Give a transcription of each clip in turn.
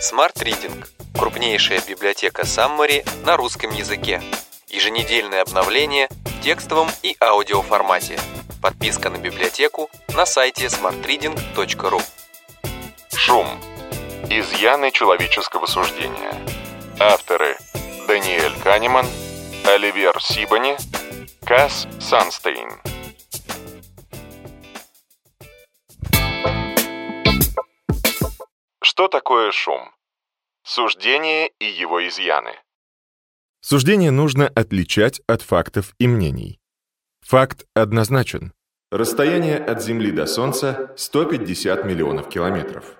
Smart Reading – крупнейшая библиотека Summary на русском языке. Еженедельное обновление в текстовом и аудиоформате. Подписка на библиотеку на сайте smartreading.ru Шум. Изъяны человеческого суждения. Авторы Даниэль Канеман, Оливер Сибани, Касс Санстейн. Что такое шум? Суждение и его изъяны. Суждение нужно отличать от фактов и мнений. Факт однозначен. Расстояние от Земли до Солнца 150 миллионов километров.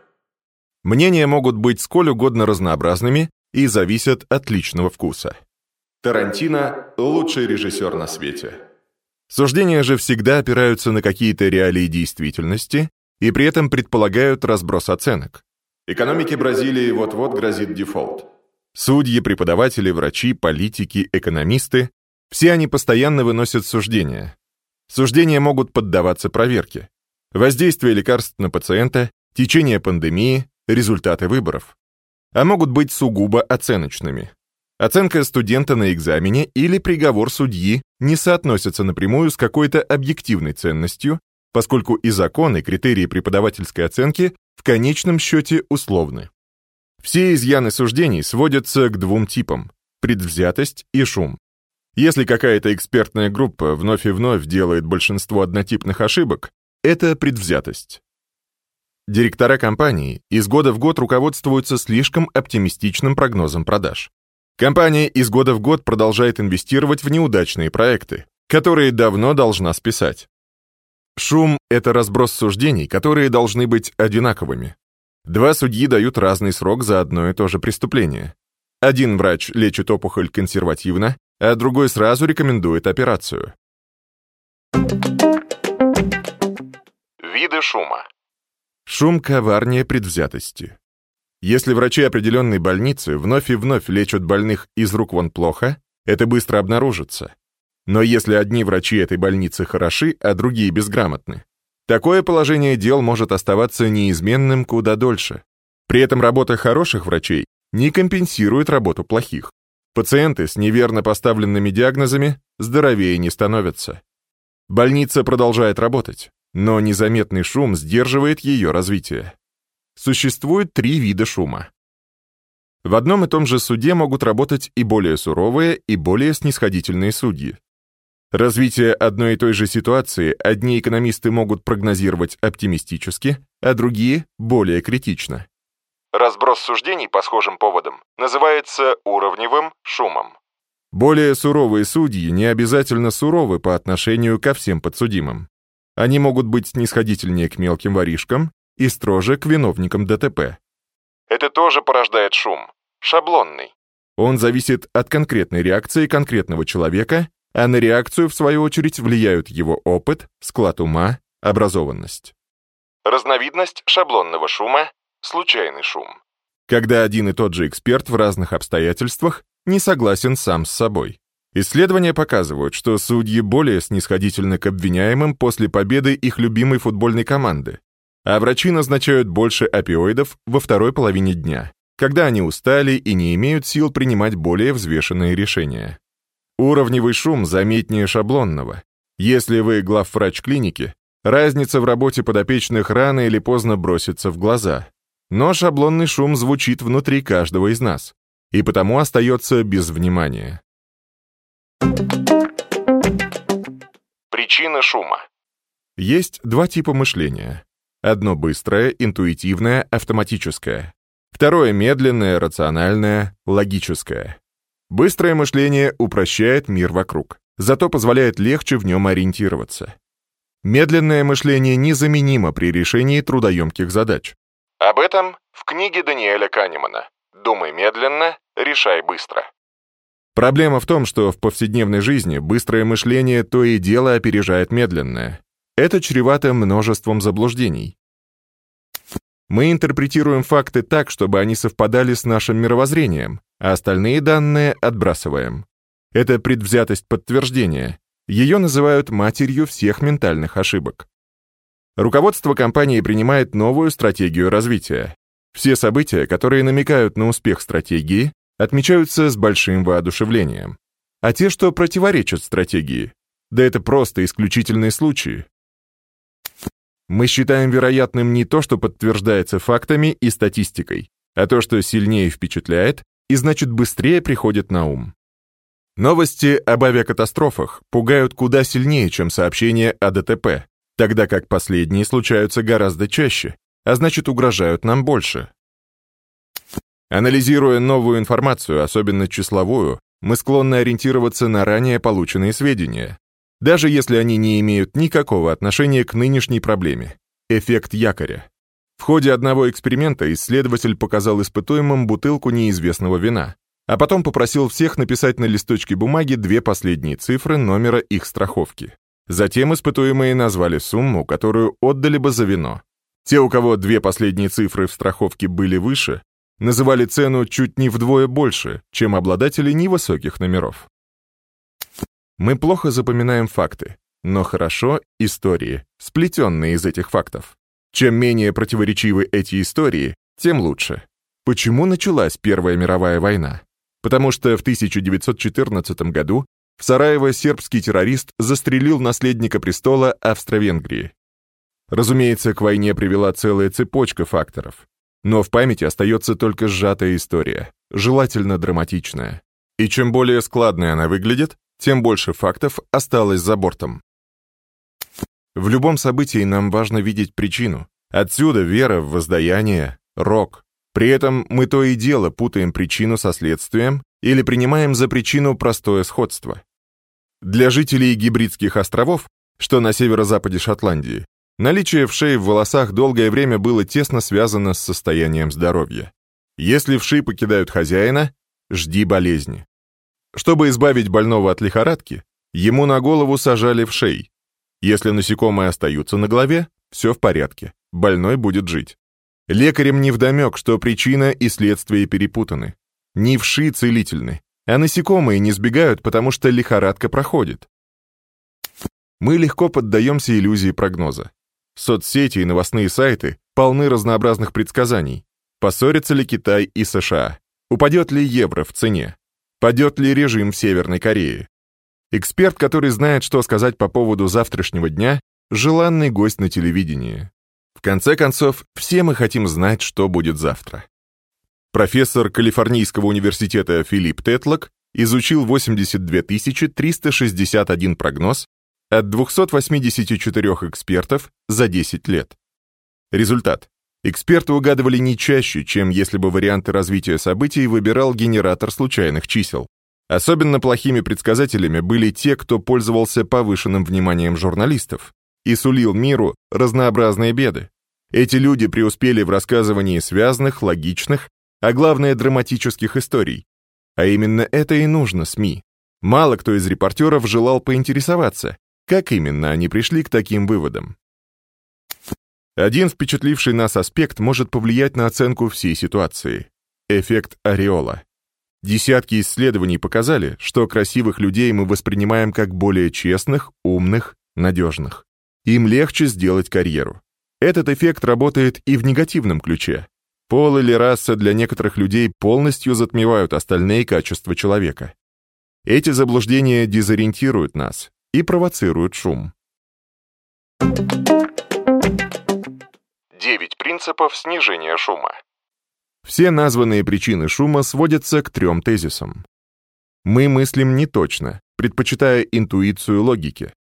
Мнения могут быть сколь угодно разнообразными и зависят от личного вкуса. Тарантино – лучший режиссер на свете. Суждения же всегда опираются на какие-то реалии действительности и при этом предполагают разброс оценок. Экономике Бразилии вот-вот грозит дефолт. Судьи, преподаватели, врачи, политики, экономисты – все они постоянно выносят суждения. Суждения могут поддаваться проверке. Воздействие лекарств на пациента, течение пандемии, результаты выборов. А могут быть сугубо оценочными. Оценка студента на экзамене или приговор судьи не соотносятся напрямую с какой-то объективной ценностью, поскольку и закон, и критерии преподавательской оценки в конечном счете условны. Все изъяны суждений сводятся к двум типам – предвзятость и шум. Если какая-то экспертная группа вновь и вновь делает большинство однотипных ошибок, это предвзятость. Директора компании из года в год руководствуются слишком оптимистичным прогнозом продаж. Компания из года в год продолжает инвестировать в неудачные проекты, которые давно должна списать. Шум — это разброс суждений, которые должны быть одинаковыми. Два судьи дают разный срок за одно и то же преступление. Один врач лечит опухоль консервативно, а другой сразу рекомендует операцию. Виды шума. Шум коварнее предвзятости. Если врачи определенной больницы вновь и вновь лечат больных из рук вон плохо, это быстро обнаружится. Но если одни врачи этой больницы хороши, а другие безграмотны, такое положение дел может оставаться неизменным куда дольше. При этом работа хороших врачей не компенсирует работу плохих. Пациенты с неверно поставленными диагнозами здоровее не становятся. Больница продолжает работать, но незаметный шум сдерживает ее развитие. Существует три вида шума. В одном и том же суде могут работать и более суровые, и более снисходительные судьи. Развитие одной и той же ситуации одни экономисты могут прогнозировать оптимистически, а другие — более критично. Разброс суждений по схожим поводам называется уровневым шумом. Более суровые судьи не обязательно суровы по отношению ко всем подсудимым. Они могут быть снисходительнее к мелким воришкам и строже к виновникам ДТП. Это тоже порождает шум. Шаблонный. Он зависит от конкретной реакции конкретного человека, а на реакцию, в свою очередь, влияют его опыт, склад ума, образованность. Разновидность шаблонного шума – случайный шум. Когда один и тот же эксперт в разных обстоятельствах не согласен сам с собой. Исследования показывают, что судьи более снисходительны к обвиняемым после победы их любимой футбольной команды, а врачи назначают больше опиоидов во второй половине дня, когда они устали и не имеют сил принимать более взвешенные решения. Уровневый шум заметнее шаблонного. Если вы главврач клиники, разница в работе подопечных рано или поздно бросится в глаза. Но шаблонный шум звучит внутри каждого из нас, и потому остается без внимания. Причина шума. Есть два типа мышления. Одно быстрое, интуитивное, автоматическое. Второе медленное, рациональное, логическое. Быстрое мышление упрощает мир вокруг, зато позволяет легче в нем ориентироваться. Медленное мышление незаменимо при решении трудоемких задач. Об этом в книге Даниэля Канемана «Думай медленно, решай быстро». Проблема в том, что в повседневной жизни быстрое мышление то и дело опережает медленное. Это чревато множеством заблуждений. Мы интерпретируем факты так, чтобы они совпадали с нашим мировоззрением, а остальные данные отбрасываем. Это предвзятость подтверждения. Ее называют матерью всех ментальных ошибок. Руководство компании принимает новую стратегию развития. Все события, которые намекают на успех стратегии, отмечаются с большим воодушевлением. А те, что противоречат стратегии, да это просто исключительные случаи. Мы считаем вероятным не то, что подтверждается фактами и статистикой, а то, что сильнее впечатляет и значит быстрее приходит на ум. Новости об авиакатастрофах пугают куда сильнее, чем сообщения о ДТП, тогда как последние случаются гораздо чаще, а значит угрожают нам больше. Анализируя новую информацию, особенно числовую, мы склонны ориентироваться на ранее полученные сведения, даже если они не имеют никакого отношения к нынешней проблеме – эффект якоря. В ходе одного эксперимента исследователь показал испытуемым бутылку неизвестного вина, а потом попросил всех написать на листочке бумаги две последние цифры номера их страховки. Затем испытуемые назвали сумму, которую отдали бы за вино. Те, у кого две последние цифры в страховке были выше, называли цену чуть не вдвое больше, чем обладатели невысоких номеров. Мы плохо запоминаем факты, но хорошо истории, сплетенные из этих фактов. Чем менее противоречивы эти истории, тем лучше. Почему началась Первая мировая война? Потому что в 1914 году в Сараево сербский террорист застрелил наследника престола Австро-Венгрии. Разумеется, к войне привела целая цепочка факторов. Но в памяти остается только сжатая история, желательно драматичная. И чем более складной она выглядит, тем больше фактов осталось за бортом. В любом событии нам важно видеть причину. Отсюда вера в воздаяние, рок. При этом мы то и дело путаем причину со следствием или принимаем за причину простое сходство. Для жителей Гибридских островов, что на северо-западе Шотландии, наличие вшей в волосах долгое время было тесно связано с состоянием здоровья. Если вши покидают хозяина, жди болезни. Чтобы избавить больного от лихорадки, ему на голову сажали вшей. Если насекомые остаются на голове, все в порядке, больной будет жить. Лекарям невдомек, что причина и следствие перепутаны. Не вши целительны, а насекомые не сбегают, потому что лихорадка проходит. Мы легко поддаемся иллюзии прогноза. Соцсети и новостные сайты полны разнообразных предсказаний. Поссорятся ли Китай и США? Упадет ли евро в цене? Падет ли режим в Северной Корее? Эксперт, который знает, что сказать по поводу завтрашнего дня, желанный гость на телевидении. В конце концов, все мы хотим знать, что будет завтра. Профессор Калифорнийского университета Филипп Тетлок изучил 82 361 прогноз от 284 экспертов за 10 лет. Результат. Эксперты угадывали не чаще, чем если бы варианты развития событий выбирал генератор случайных чисел. Особенно плохими предсказателями были те, кто пользовался повышенным вниманием журналистов и сулил миру разнообразные беды. Эти люди преуспели в рассказывании связанных, логичных, а главное драматических историй. А именно это и нужно СМИ. Мало кто из репортеров желал поинтересоваться, как именно они пришли к таким выводам. Один впечатливший нас аспект может повлиять на оценку всей ситуации. Эффект ореола. Десятки исследований показали, что красивых людей мы воспринимаем как более честных, умных, надежных. Им легче сделать карьеру. Этот эффект работает и в негативном ключе. Пол или раса для некоторых людей полностью затмевают остальные качества человека. Эти заблуждения дезориентируют нас и провоцируют шум. Thank you. 9 принципов снижения шума. Все названные причины шума сводятся к трем тезисам. Мы мыслим не точно, предпочитая интуицию логики.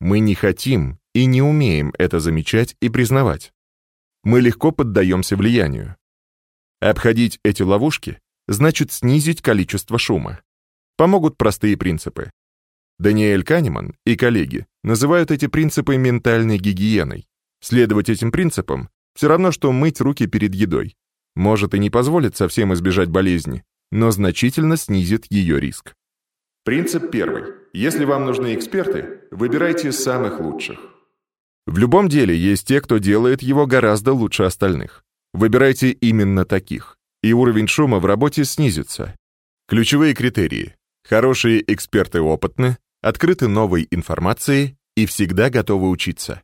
Мы не хотим и не умеем это замечать и признавать. Мы легко поддаемся влиянию. Обходить эти ловушки значит снизить количество шума. Помогут простые принципы. Даниэль Канеман и коллеги называют эти принципы ментальной гигиеной. Следовать этим принципам все равно, что мыть руки перед едой. Может и не позволит совсем избежать болезни, но значительно снизит ее риск. Принцип первый. Если вам нужны эксперты, выбирайте самых лучших. В любом деле есть те, кто делает его гораздо лучше остальных. Выбирайте именно таких, и уровень шума в работе снизится. Ключевые критерии. Хорошие эксперты опытны, открыты новой информацией и всегда готовы учиться.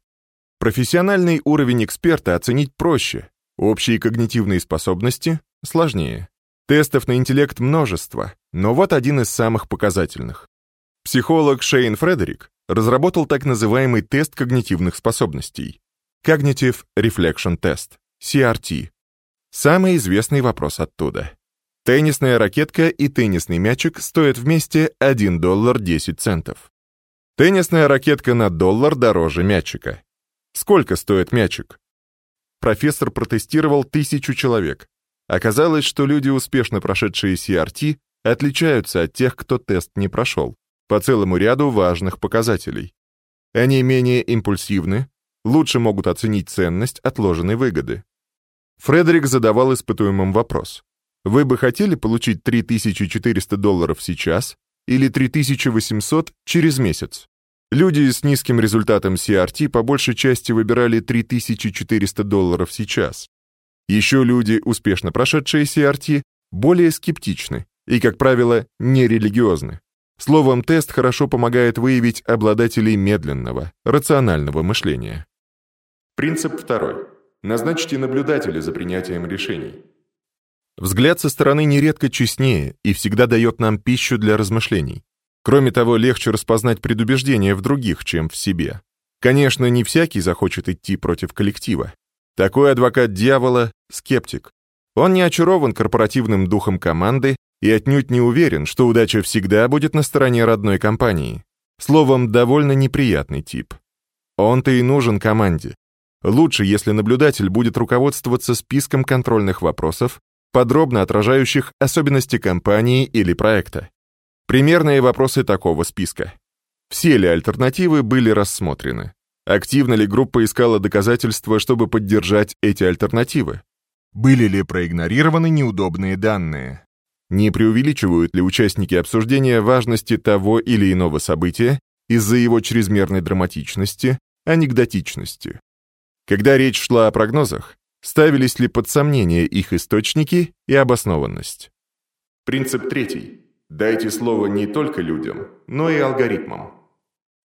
Профессиональный уровень эксперта оценить проще. Общие когнитивные способности сложнее. Тестов на интеллект множество, но вот один из самых показательных. Психолог Шейн Фредерик разработал так называемый тест когнитивных способностей. Cognitive Reflection Test, CRT. Самый известный вопрос оттуда. Теннисная ракетка и теннисный мячик стоят вместе 1 доллар 10 центов. Теннисная ракетка на доллар дороже мячика. Сколько стоит мячик? Профессор протестировал тысячу человек. Оказалось, что люди, успешно прошедшие CRT, отличаются от тех, кто тест не прошел, по целому ряду важных показателей. Они менее импульсивны, лучше могут оценить ценность отложенной выгоды. Фредерик задавал испытуемым вопрос. Вы бы хотели получить 3400 долларов сейчас или 3800 через месяц? Люди с низким результатом CRT по большей части выбирали 3400 долларов сейчас. Еще люди, успешно прошедшие CRT, более скептичны и, как правило, нерелигиозны. Словом, тест хорошо помогает выявить обладателей медленного, рационального мышления. Принцип второй. Назначьте наблюдателя за принятием решений. Взгляд со стороны нередко честнее и всегда дает нам пищу для размышлений. Кроме того, легче распознать предубеждения в других, чем в себе. Конечно, не всякий захочет идти против коллектива. Такой адвокат дьявола — скептик. Он не очарован корпоративным духом команды и отнюдь не уверен, что удача всегда будет на стороне родной компании. Словом, довольно неприятный тип. Он-то и нужен команде. Лучше, если наблюдатель будет руководствоваться списком контрольных вопросов, подробно отражающих особенности компании или проекта. Примерные вопросы такого списка. Все ли альтернативы были рассмотрены? Активно ли группа искала доказательства, чтобы поддержать эти альтернативы? Были ли проигнорированы неудобные данные? Не преувеличивают ли участники обсуждения важности того или иного события из-за его чрезмерной драматичности, анекдотичности? Когда речь шла о прогнозах, ставились ли под сомнение их источники и обоснованность? Принцип третий. Дайте слово не только людям, но и алгоритмам.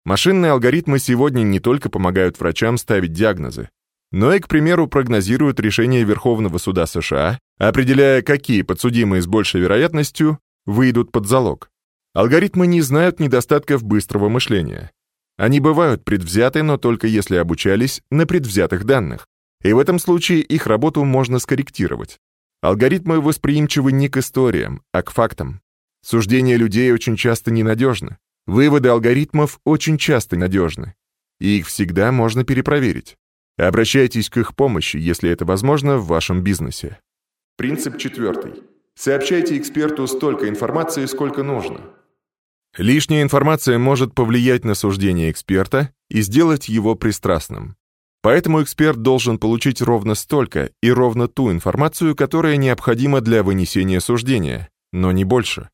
Машинные алгоритмы сегодня не только помогают врачам ставить диагнозы, но и, к примеру, прогнозируют решение Верховного суда США, определяя, какие подсудимые с большей вероятностью выйдут под залог. Алгоритмы не знают недостатков быстрого мышления. Они бывают предвзяты, но только если обучались на предвзятых данных, и в этом случае их работу можно скорректировать. Алгоритмы восприимчивы не к историям, а к фактам. Суждения людей очень часто ненадежны. Выводы алгоритмов очень часто надежны. И их всегда можно перепроверить. Обращайтесь к их помощи, если это возможно в вашем бизнесе. Принцип четвертый. Сообщайте эксперту столько информации, сколько нужно. Лишняя информация может повлиять на суждение эксперта и сделать его пристрастным. Поэтому эксперт должен получить ровно столько и ровно ту информацию, которая необходима для вынесения суждения, но не больше.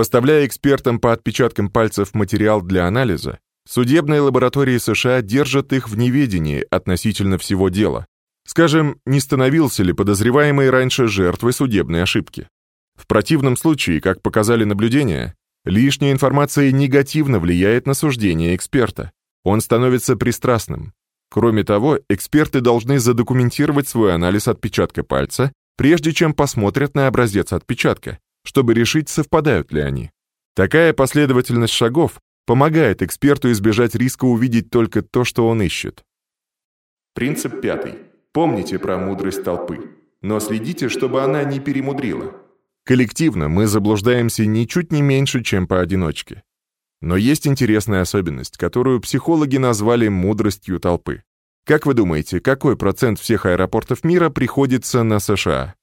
Поставляя экспертам по отпечаткам пальцев материал для анализа, судебные лаборатории США держат их в неведении относительно всего дела. Скажем, не становился ли подозреваемый раньше жертвой судебной ошибки. В противном случае, как показали наблюдения, лишняя информация негативно влияет на суждение эксперта. Он становится пристрастным. Кроме того, эксперты должны задокументировать свой анализ отпечатка пальца, прежде чем посмотрят на образец отпечатка, чтобы решить, совпадают ли они. Такая последовательность шагов помогает эксперту избежать риска увидеть только то, что он ищет. Принцип пятый. Помните про мудрость толпы, но следите, чтобы она не перемудрила. Коллективно мы заблуждаемся ничуть не меньше, чем поодиночке. Но есть интересная особенность, которую психологи назвали мудростью толпы. Как вы думаете, какой процент всех аэропортов мира приходится на США?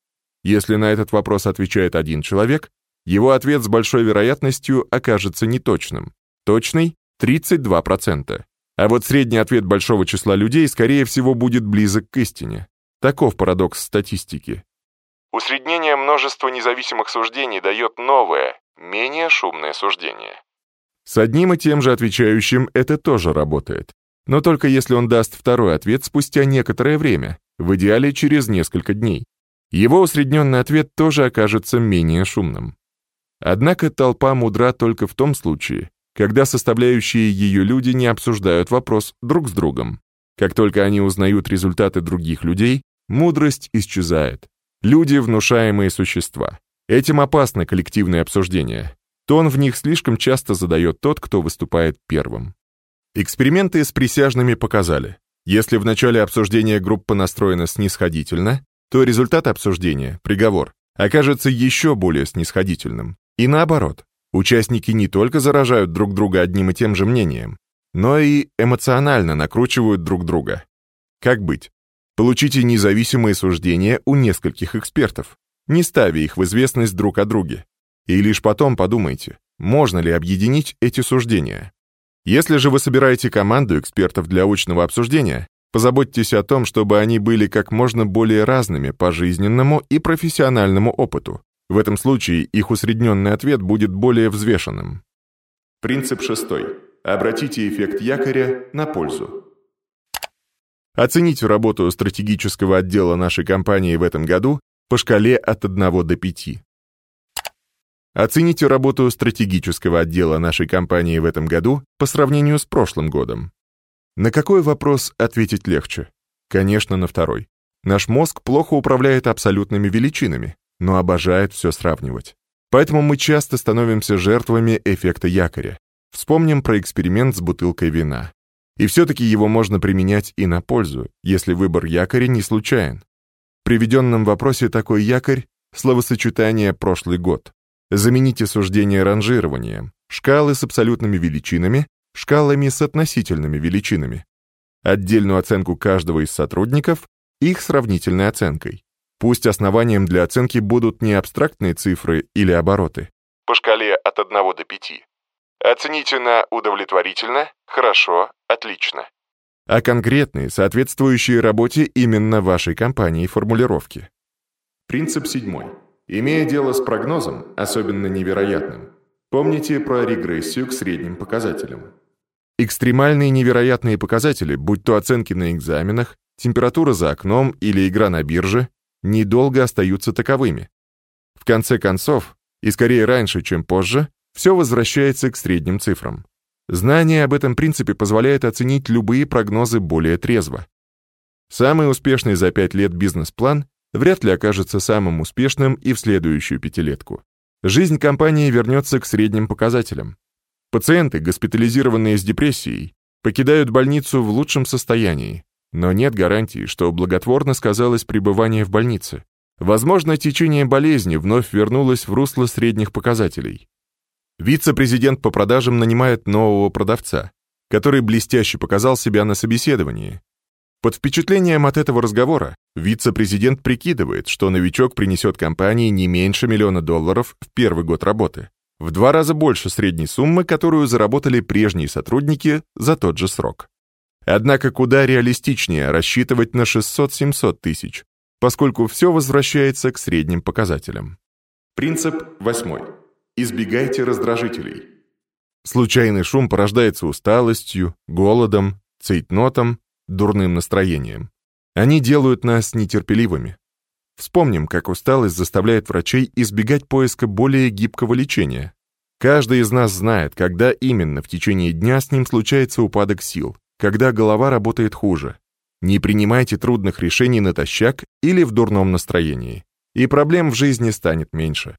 Если на этот вопрос отвечает один человек, его ответ с большой вероятностью окажется неточным. Точный — 32%. А вот средний ответ большого числа людей, скорее всего, будет близок к истине. Таков парадокс статистики. Усреднение множества независимых суждений дает новое, менее шумное суждение. С одним и тем же отвечающим это тоже работает. Но только если он даст второй ответ спустя некоторое время, в идеале через несколько дней. Его усредненный ответ тоже окажется менее шумным. Однако толпа мудра только в том случае, когда составляющие ее люди не обсуждают вопрос друг с другом. Как только они узнают результаты других людей, Мудрость исчезает. Люди — внушаемые существа. Этим опасно коллективное обсуждение. Тон в них слишком часто задает тот, кто выступает первым. Эксперименты с присяжными показали, если в начале обсуждения группа настроена снисходительно, то результат обсуждения, приговор, окажется еще более снисходительным. И наоборот, участники не только заражают друг друга одним и тем же мнением, но и эмоционально накручивают друг друга. Как быть? Получите независимые суждения у нескольких экспертов, не ставя их в известность друг о друге. И лишь потом подумайте, можно ли объединить эти суждения. Если же вы собираете команду экспертов для очного обсуждения, позаботьтесь о том, чтобы они были как можно более разными по жизненному и профессиональному опыту. В этом случае их усредненный ответ будет более взвешенным. Принцип шестой. Обратите эффект якоря на пользу. Оцените работу стратегического отдела нашей компании в этом году по шкале от 1 до 5. Оцените работу стратегического отдела нашей компании в этом году по сравнению с прошлым годом. На какой вопрос ответить легче? Конечно, на второй. Наш мозг плохо управляет абсолютными величинами, но обожает все сравнивать. Поэтому мы часто становимся жертвами эффекта якоря. Вспомним про эксперимент с бутылкой вина. И все-таки его можно применять и на пользу, если выбор якоря не случайен. В приведенном вопросе такой якорь — словосочетание «прошлый год». Замените суждение ранжированием, шкалы с абсолютными величинами, шкалами с относительными величинами. Отдельную оценку каждого из сотрудников их сравнительной оценкой. Пусть основанием для оценки будут не абстрактные цифры или обороты. По шкале от 1 до 5. Оцените на удовлетворительно, хорошо, отлично. А конкретные, соответствующие работе именно вашей компании формулировки. Принцип седьмой. Имея дело с прогнозом, особенно невероятным, помните про регрессию к средним показателям. Экстремальные невероятные показатели, будь то оценки на экзаменах, температура за окном или игра на бирже, недолго остаются таковыми. В конце концов, и скорее раньше, чем позже, все возвращается к средним цифрам. Знание об этом принципе позволяет оценить любые прогнозы более трезво. Самый успешный за 5 лет бизнес-план вряд ли окажется самым успешным и в следующую пятилетку. Жизнь компании вернется к средним показателям. Пациенты, госпитализированные с депрессией, покидают больницу в лучшем состоянии, но нет гарантии, что благотворно сказалось пребывание в больнице. Возможно, течение болезни вновь вернулось в русло средних показателей. Вице-президент по продажам нанимает нового продавца, который блестяще показал себя на собеседовании, под впечатлением от этого разговора вице-президент прикидывает, что новичок принесет компании не меньше миллиона долларов в первый год работы, в два раза больше средней суммы, которую заработали прежние сотрудники за тот же срок. Однако куда реалистичнее рассчитывать на 600-700 тысяч, поскольку все возвращается к средним показателям. Принцип восьмой. Избегайте раздражителей. Случайный шум порождается усталостью, голодом, цейтнотом дурным настроением. Они делают нас нетерпеливыми. Вспомним, как усталость заставляет врачей избегать поиска более гибкого лечения. Каждый из нас знает, когда именно в течение дня с ним случается упадок сил, когда голова работает хуже. Не принимайте трудных решений натощак или в дурном настроении, и проблем в жизни станет меньше.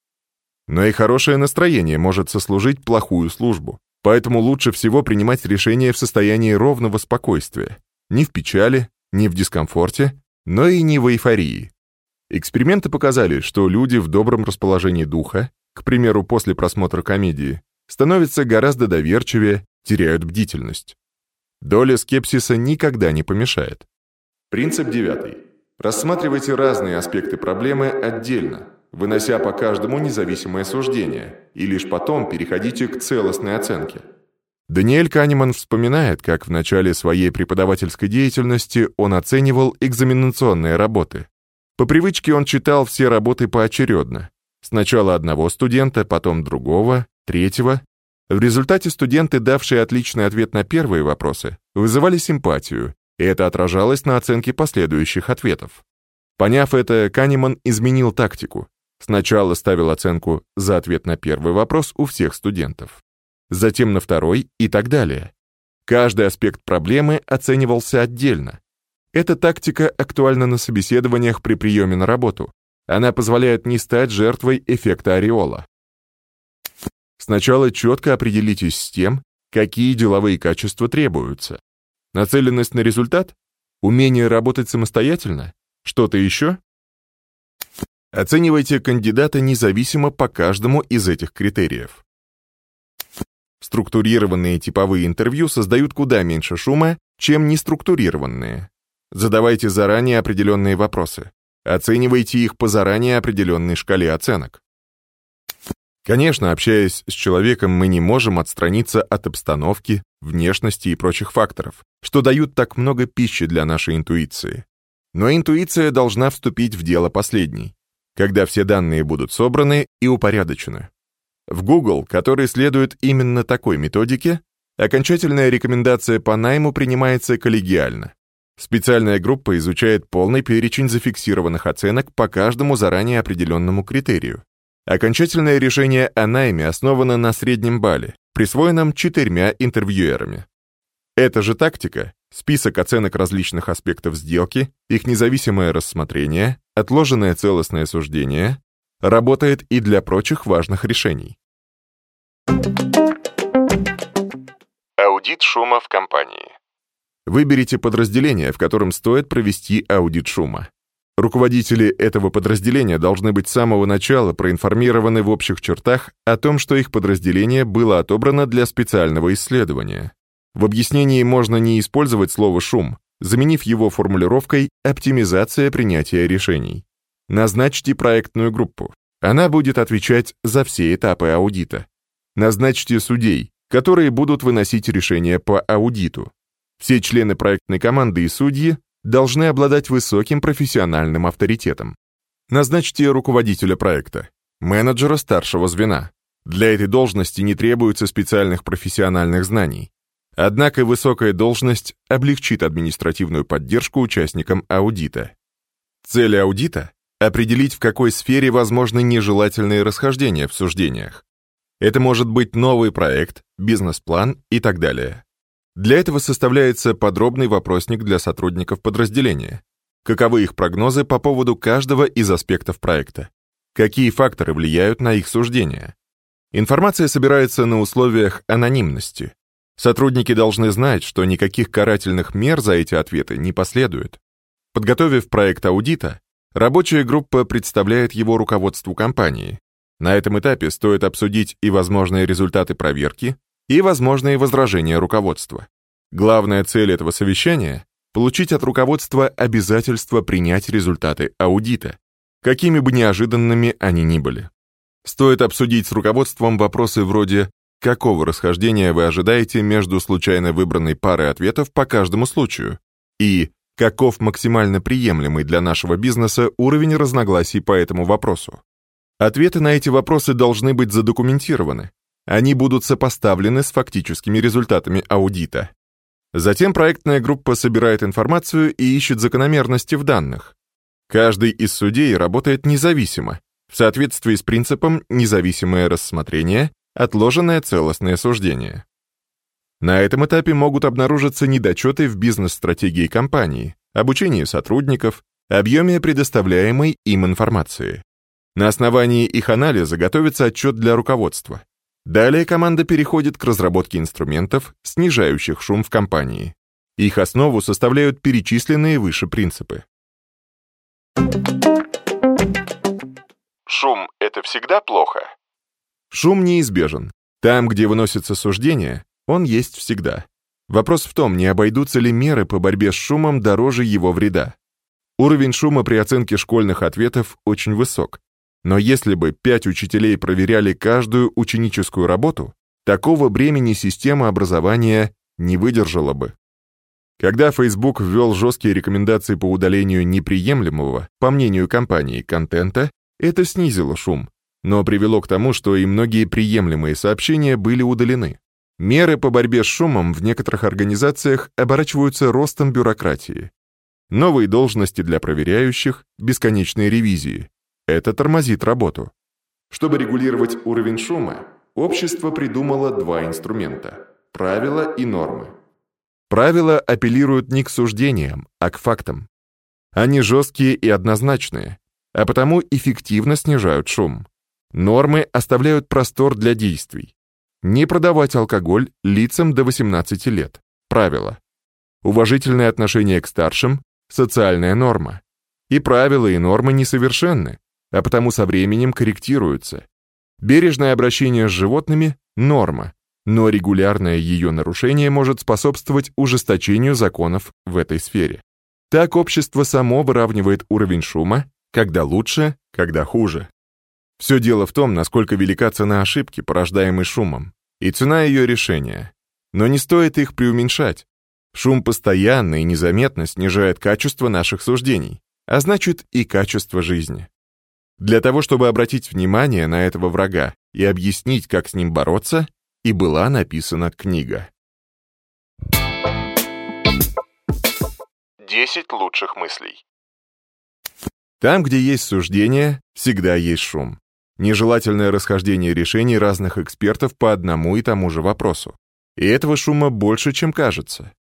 Но и хорошее настроение может сослужить плохую службу, поэтому лучше всего принимать решения в состоянии ровного спокойствия, ни в печали, ни в дискомфорте, но и не в эйфории. Эксперименты показали, что люди в добром расположении духа, к примеру, после просмотра комедии, становятся гораздо доверчивее, теряют бдительность. Доля скепсиса никогда не помешает. Принцип девятый. Рассматривайте разные аспекты проблемы отдельно, вынося по каждому независимое суждение, и лишь потом переходите к целостной оценке. Даниэль Канеман вспоминает, как в начале своей преподавательской деятельности он оценивал экзаменационные работы. По привычке он читал все работы поочередно. Сначала одного студента, потом другого, третьего. В результате студенты, давшие отличный ответ на первые вопросы, вызывали симпатию, и это отражалось на оценке последующих ответов. Поняв это, Канеман изменил тактику. Сначала ставил оценку за ответ на первый вопрос у всех студентов затем на второй и так далее. Каждый аспект проблемы оценивался отдельно. Эта тактика актуальна на собеседованиях при приеме на работу. Она позволяет не стать жертвой эффекта ореола. Сначала четко определитесь с тем, какие деловые качества требуются. Нацеленность на результат? Умение работать самостоятельно? Что-то еще? Оценивайте кандидата независимо по каждому из этих критериев. Структурированные типовые интервью создают куда меньше шума, чем неструктурированные. Задавайте заранее определенные вопросы. Оценивайте их по заранее определенной шкале оценок. Конечно, общаясь с человеком, мы не можем отстраниться от обстановки, внешности и прочих факторов, что дают так много пищи для нашей интуиции. Но интуиция должна вступить в дело последней, когда все данные будут собраны и упорядочены. В Google, который следует именно такой методике, окончательная рекомендация по найму принимается коллегиально. Специальная группа изучает полный перечень зафиксированных оценок по каждому заранее определенному критерию. Окончательное решение о найме основано на среднем балле, присвоенном четырьмя интервьюерами. Эта же тактика, список оценок различных аспектов сделки, их независимое рассмотрение, отложенное целостное суждение, работает и для прочих важных решений. Аудит шума в компании. Выберите подразделение, в котором стоит провести аудит шума. Руководители этого подразделения должны быть с самого начала проинформированы в общих чертах о том, что их подразделение было отобрано для специального исследования. В объяснении можно не использовать слово «шум», заменив его формулировкой «оптимизация принятия решений». Назначьте проектную группу. Она будет отвечать за все этапы аудита. Назначьте судей, которые будут выносить решения по аудиту. Все члены проектной команды и судьи должны обладать высоким профессиональным авторитетом. Назначьте руководителя проекта, менеджера старшего звена. Для этой должности не требуется специальных профессиональных знаний. Однако высокая должность облегчит административную поддержку участникам аудита. Цель аудита — определить, в какой сфере возможны нежелательные расхождения в суждениях. Это может быть новый проект, бизнес-план и так далее. Для этого составляется подробный вопросник для сотрудников подразделения. Каковы их прогнозы по поводу каждого из аспектов проекта? Какие факторы влияют на их суждения? Информация собирается на условиях анонимности. Сотрудники должны знать, что никаких карательных мер за эти ответы не последует. Подготовив проект аудита, рабочая группа представляет его руководству компании. На этом этапе стоит обсудить и возможные результаты проверки, и возможные возражения руководства. Главная цель этого совещания — получить от руководства обязательство принять результаты аудита, какими бы неожиданными они ни были. Стоит обсудить с руководством вопросы вроде какого расхождения вы ожидаете между случайно выбранной парой ответов по каждому случаю и каков максимально приемлемый для нашего бизнеса уровень разногласий по этому вопросу. Ответы на эти вопросы должны быть задокументированы, они будут сопоставлены с фактическими результатами аудита. Затем проектная группа собирает информацию и ищет закономерности в данных. Каждый из судей работает независимо, в соответствии с принципом независимое рассмотрение, отложенное целостное суждение. На этом этапе могут обнаружиться недочеты в бизнес-стратегии компании, обучении сотрудников, объеме предоставляемой им информации. На основании их анализа готовится отчет для руководства. Далее команда переходит к разработке инструментов, снижающих шум в компании. Их основу составляют перечисленные выше принципы. Шум — это всегда плохо? Шум неизбежен. Там, где выносятся суждения, он есть всегда. Вопрос в том, не обойдутся ли меры по борьбе с шумом дороже его вреда. Уровень шума при оценке школьных ответов очень высок, но если бы пять учителей проверяли каждую ученическую работу, такого бремени система образования не выдержала бы. Когда Facebook ввел жесткие рекомендации по удалению неприемлемого, по мнению компании, контента, это снизило шум, но привело к тому, что и многие приемлемые сообщения были удалены. Меры по борьбе с шумом в некоторых организациях оборачиваются ростом бюрократии. Новые должности для проверяющих, бесконечные ревизии. Это тормозит работу. Чтобы регулировать уровень шума, общество придумало два инструмента – правила и нормы. Правила апеллируют не к суждениям, а к фактам. Они жесткие и однозначные, а потому эффективно снижают шум. Нормы оставляют простор для действий. Не продавать алкоголь лицам до 18 лет. Правило. Уважительное отношение к старшим – социальная норма. И правила и нормы несовершенны, а потому со временем корректируются. Бережное обращение с животными – норма, но регулярное ее нарушение может способствовать ужесточению законов в этой сфере. Так общество само выравнивает уровень шума, когда лучше, когда хуже. Все дело в том, насколько велика цена ошибки, порождаемой шумом, и цена ее решения. Но не стоит их преуменьшать. Шум постоянно и незаметно снижает качество наших суждений, а значит и качество жизни. Для того, чтобы обратить внимание на этого врага и объяснить, как с ним бороться, и была написана книга. 10 лучших мыслей. Там, где есть суждение, всегда есть шум. Нежелательное расхождение решений разных экспертов по одному и тому же вопросу. И этого шума больше, чем кажется.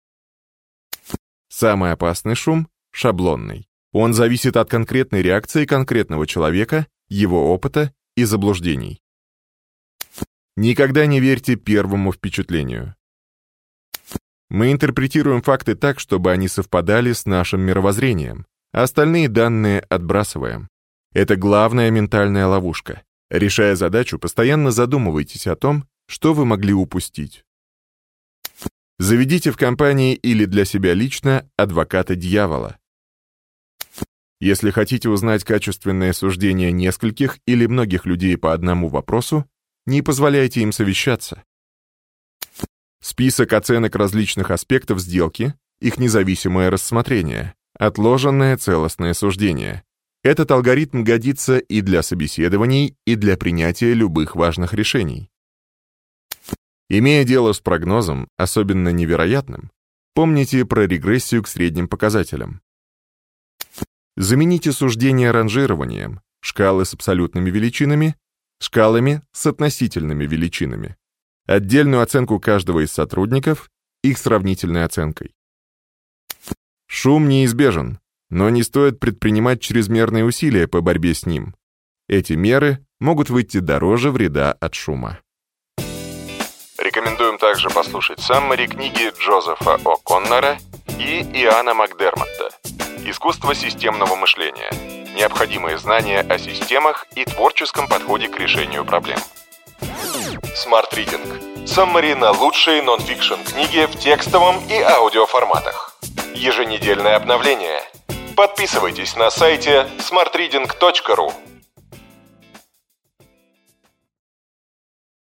Самый опасный шум — шаблонный. Он зависит от конкретной реакции конкретного человека, его опыта и заблуждений. Никогда не верьте первому впечатлению. Мы интерпретируем факты так, чтобы они совпадали с нашим мировоззрением, а остальные данные отбрасываем. Это главная ментальная ловушка. Решая задачу, постоянно задумывайтесь о том, что вы могли упустить. Заведите в компании или для себя лично адвоката дьявола. Если хотите узнать качественное суждение нескольких или многих людей по одному вопросу, не позволяйте им совещаться. Список оценок различных аспектов сделки, их независимое рассмотрение, отложенное целостное суждение. Этот алгоритм годится и для собеседований, и для принятия любых важных решений. Имея дело с прогнозом, особенно невероятным, помните про регрессию к средним показателям. Замените суждение ранжированием, шкалы с абсолютными величинами, шкалами с относительными величинами отдельную оценку каждого из сотрудников, их сравнительной оценкой. Шум неизбежен, но не стоит предпринимать чрезмерные усилия по борьбе с ним. Эти меры могут выйти дороже вреда от шума. Рекомендуем также послушать саммари книги Джозефа О'Коннора и Иоанна Макдермотта «Искусство системного мышления. Необходимые знания о системах и творческом подходе к решению проблем». Smart Reading. Саммари на лучшие нон-фикшн книги в текстовом и аудиоформатах. Еженедельное обновление. Подписывайтесь на сайте smartreading.ru